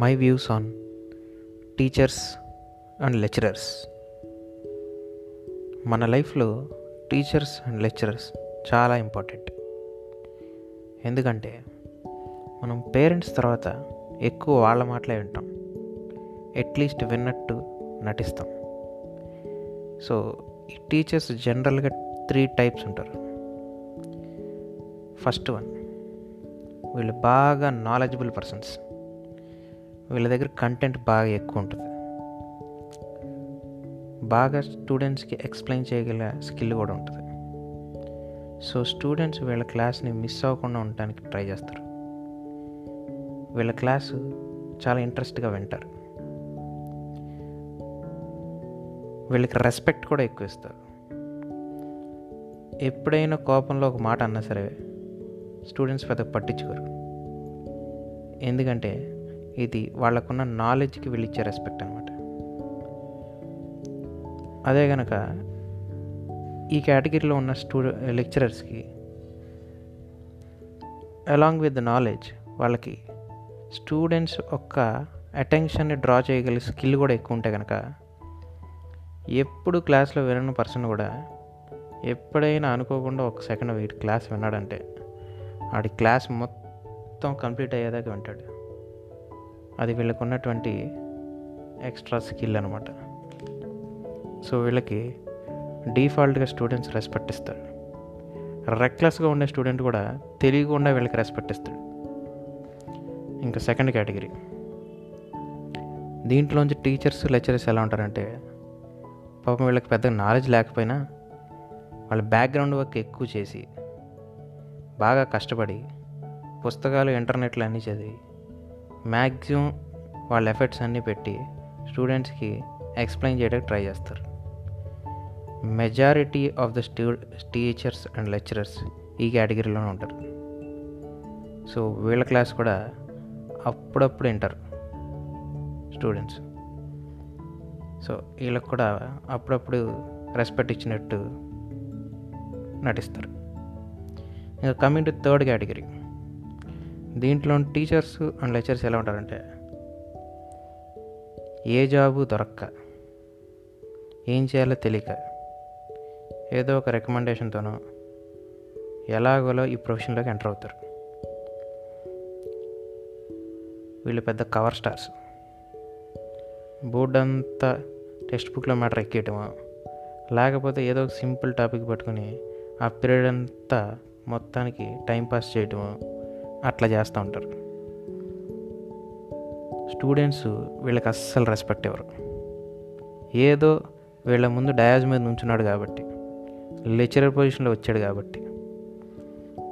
My views on teachers and lecturers. మన లైఫ్లో teachers and lecturers చాలా ఇంపార్టెంట్. ఎందుకంటే మనం పేరెంట్స్ తర్వాత ఎక్కువ వాళ్ళ మాటలే వింటాం. అట్లీస్ట్ విన్నట్టు నటిస్తాం. సో ఈ టీచర్స్ జనరల్గా త్రీ టైప్స్ ఉంటారు. ఫస్ట్ వన్ వీళ్ళు బాగా నాలెడ్జబుల్ పర్సన్స్ వీళ్ళ దగ్గర కంటెంట్ బాగా ఎక్కువ ఉంటుంది. బాగా స్టూడెంట్స్కి ఎక్స్ప్లెయిన్ చేయగల స్కిల్ కూడా ఉంటుంది. సో స్టూడెంట్స్ వీళ్ళ క్లాస్ని మిస్ అవ్వకుండా ఉండటానికి ట్రై చేస్తారు. వీళ్ళ క్లాసు చాలా ఇంట్రెస్ట్గా వింటారు. వీళ్ళకి రెస్పెక్ట్ కూడా ఎక్కువ ఇస్తారు. ఎప్పుడైనా కోపంలో ఒక మాట అన్నా సరే స్టూడెంట్స్ పెద్ద పట్టించుకోరు. ఎందుకంటే ఇది వాళ్ళకున్న నాలెడ్జ్కి వీళ్ళిచ్చే రెస్పెక్ట్ అనమాట అదే కనుక ఈ కేటగిరీలో ఉన్న స్టూడె లెక్చరర్స్కి అలాంగ్ విత్ నాలెడ్జ్ వాళ్ళకి స్టూడెంట్స్ యొక్క అటెన్షన్ని డ్రా చేయగలిగే స్కిల్ కూడా ఎక్కువ ఉంటే కనుక ఎప్పుడు క్లాస్లో వినని పర్సన్ కూడా ఎప్పుడైనా అనుకోకుండా ఒక సెకండ్ వీటి క్లాస్ విన్నాడంటే ఆడి క్లాస్ మొత్తం కంప్లీట్ అయ్యేదాకా వింటాడు. అది వీళ్ళకు ఉన్నటువంటి ఎక్స్ట్రా స్కిల్ అనమాట సో వీళ్ళకి డిఫాల్ట్గా స్టూడెంట్స్ రెస్పెక్ట్ ఇస్తారు రెక్లెస్గా ఉండే స్టూడెంట్ కూడా తెలియకుండా వీళ్ళకి రెస్పెక్ట్ ఇస్తాడు. ఇంకా సెకండ్ కేటగిరీ. దీంట్లోంచి టీచర్స్ లెక్చరర్స్ ఎలా ఉంటారంటే పాపం వీళ్ళకి పెద్దగా నాలెడ్జ్ లేకపోయినా వాళ్ళ బ్యాక్గ్రౌండ్ వర్క్ ఎక్కువ చేసి బాగా కష్టపడి పుస్తకాలు ఇంటర్నెట్లు అన్నీ చదివి మ్యాక్సిమం వాళ్ళ ఎఫర్ట్స్ అన్నీ పెట్టి స్టూడెంట్స్కి ఎక్స్ప్లెయిన్ చేయడానికి ట్రై చేస్తారు. Majority of the స్టూ teachers and lecturers ఈ కేటగిరీలోనే ఉంటారు. సో వీళ్ళ క్లాస్ కూడా అప్పుడప్పుడు వింటారు స్టూడెంట్స్. సో వీళ్ళకి కూడా అప్పుడప్పుడు రెస్పెక్ట్ ఇచ్చినట్టు నటిస్తారు. ఇంకా కమింగ్ టు థర్డ్ కేటగిరీ. దీంట్లో టీచర్స్ అండ్ లెక్చర్స్ ఎలా ఉంటారంటే ఏ జాబు దొరక్క ఏం చేయాలో తెలియక ఏదో ఒక రికమెండేషన్తోనో ఎలాగోలో ఈ ప్రొఫెషన్లోకి ఎంటర్ అవుతారు. వీళ్ళు పెద్ద కవర్ స్టార్స్ బోర్డు అంతా టెక్స్ట్ బుక్లో మ్యాటర్ ఎక్కేయటమో? లేకపోతే ఏదో ఒక సింపుల్ టాపిక్ పట్టుకుని ఆ పీరియడ్ అంతా మొత్తానికి టైంపాస్ చేయటము? అట్లా చేస్తూ ఉంటారు. స్టూడెంట్స్ వీళ్ళకి అస్సలు రెస్పెక్ట్ ఇవ్వరు. ఏదో వీళ్ళ ముందు డయాజ్ మీద నుంచున్నాడు కాబట్టి లెక్చరర్ పొజిషన్లో వచ్చాడు కాబట్టి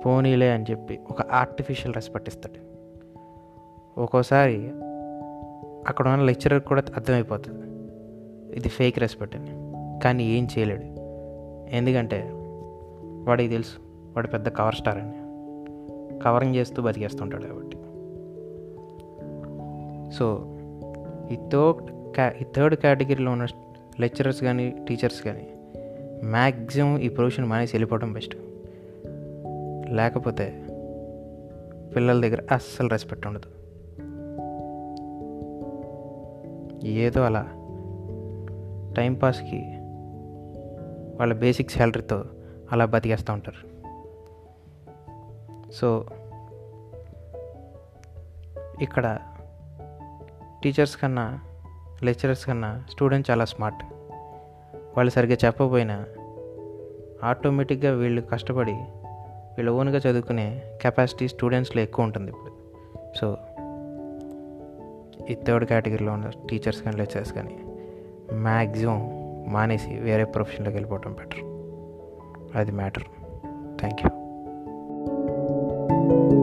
పోనీలే అని చెప్పి ఒక ఆర్టిఫిషియల్ రెస్పెక్ట్ ఇస్తాడు. ఒక్కోసారి అక్కడ ఉన్న లెక్చరర్ కూడా అర్థమైపోతుంది. ఇది ఫేక్ రెస్పెక్ట్ అని. కానీ ఏం చేయలేడు. ఎందుకంటే వాడికి తెలుసు వాడు పెద్ద కవర్ స్టార్ అని. కవరింగ్ చేస్తూ బతికేస్తుంటాడు కాబట్టి. సో ఈ థర్డ్ క్యా ఈ థర్డ్ కేటగిరీలో ఉన్న లెక్చరర్స్ కానీ టీచర్స్ కానీ మ్యాక్సిమం ఈ ప్రొఫెషన్ మానేసి వెళ్ళిపోవడం బెస్ట్. లేకపోతే పిల్లల దగ్గర అస్సలు రెస్పెక్ట్ ఉండదు. ఏదో అలా టైంపాస్కి వాళ్ళ బేసిక్ శాలరీతో అలా బతికేస్తూ ఉంటారు. సో ఇక్కడ టీచర్స్ కన్నా లెక్చరర్స్ కన్నా స్టూడెంట్ చాలా స్మార్ట్ వాళ్ళు సరిగ్గా చెప్పకపోయినా ఆటోమేటిక్గా వీళ్ళు కష్టపడి వీళ్ళు ఓన్గా చదువుకునే కెపాసిటీ స్టూడెంట్స్లో ఎక్కువ ఉంటుంది ఇప్పుడు. సో ఈ థర్డ్ కేటగిరీలో ఉన్న టీచర్స్ కానీ లెక్చరర్స్ కానీ మ్యాక్సిమం మానేసి వేరే ప్రొఫెషన్లోకి వెళ్ళిపోవటం బెటర్ అది matter thank you Thank you.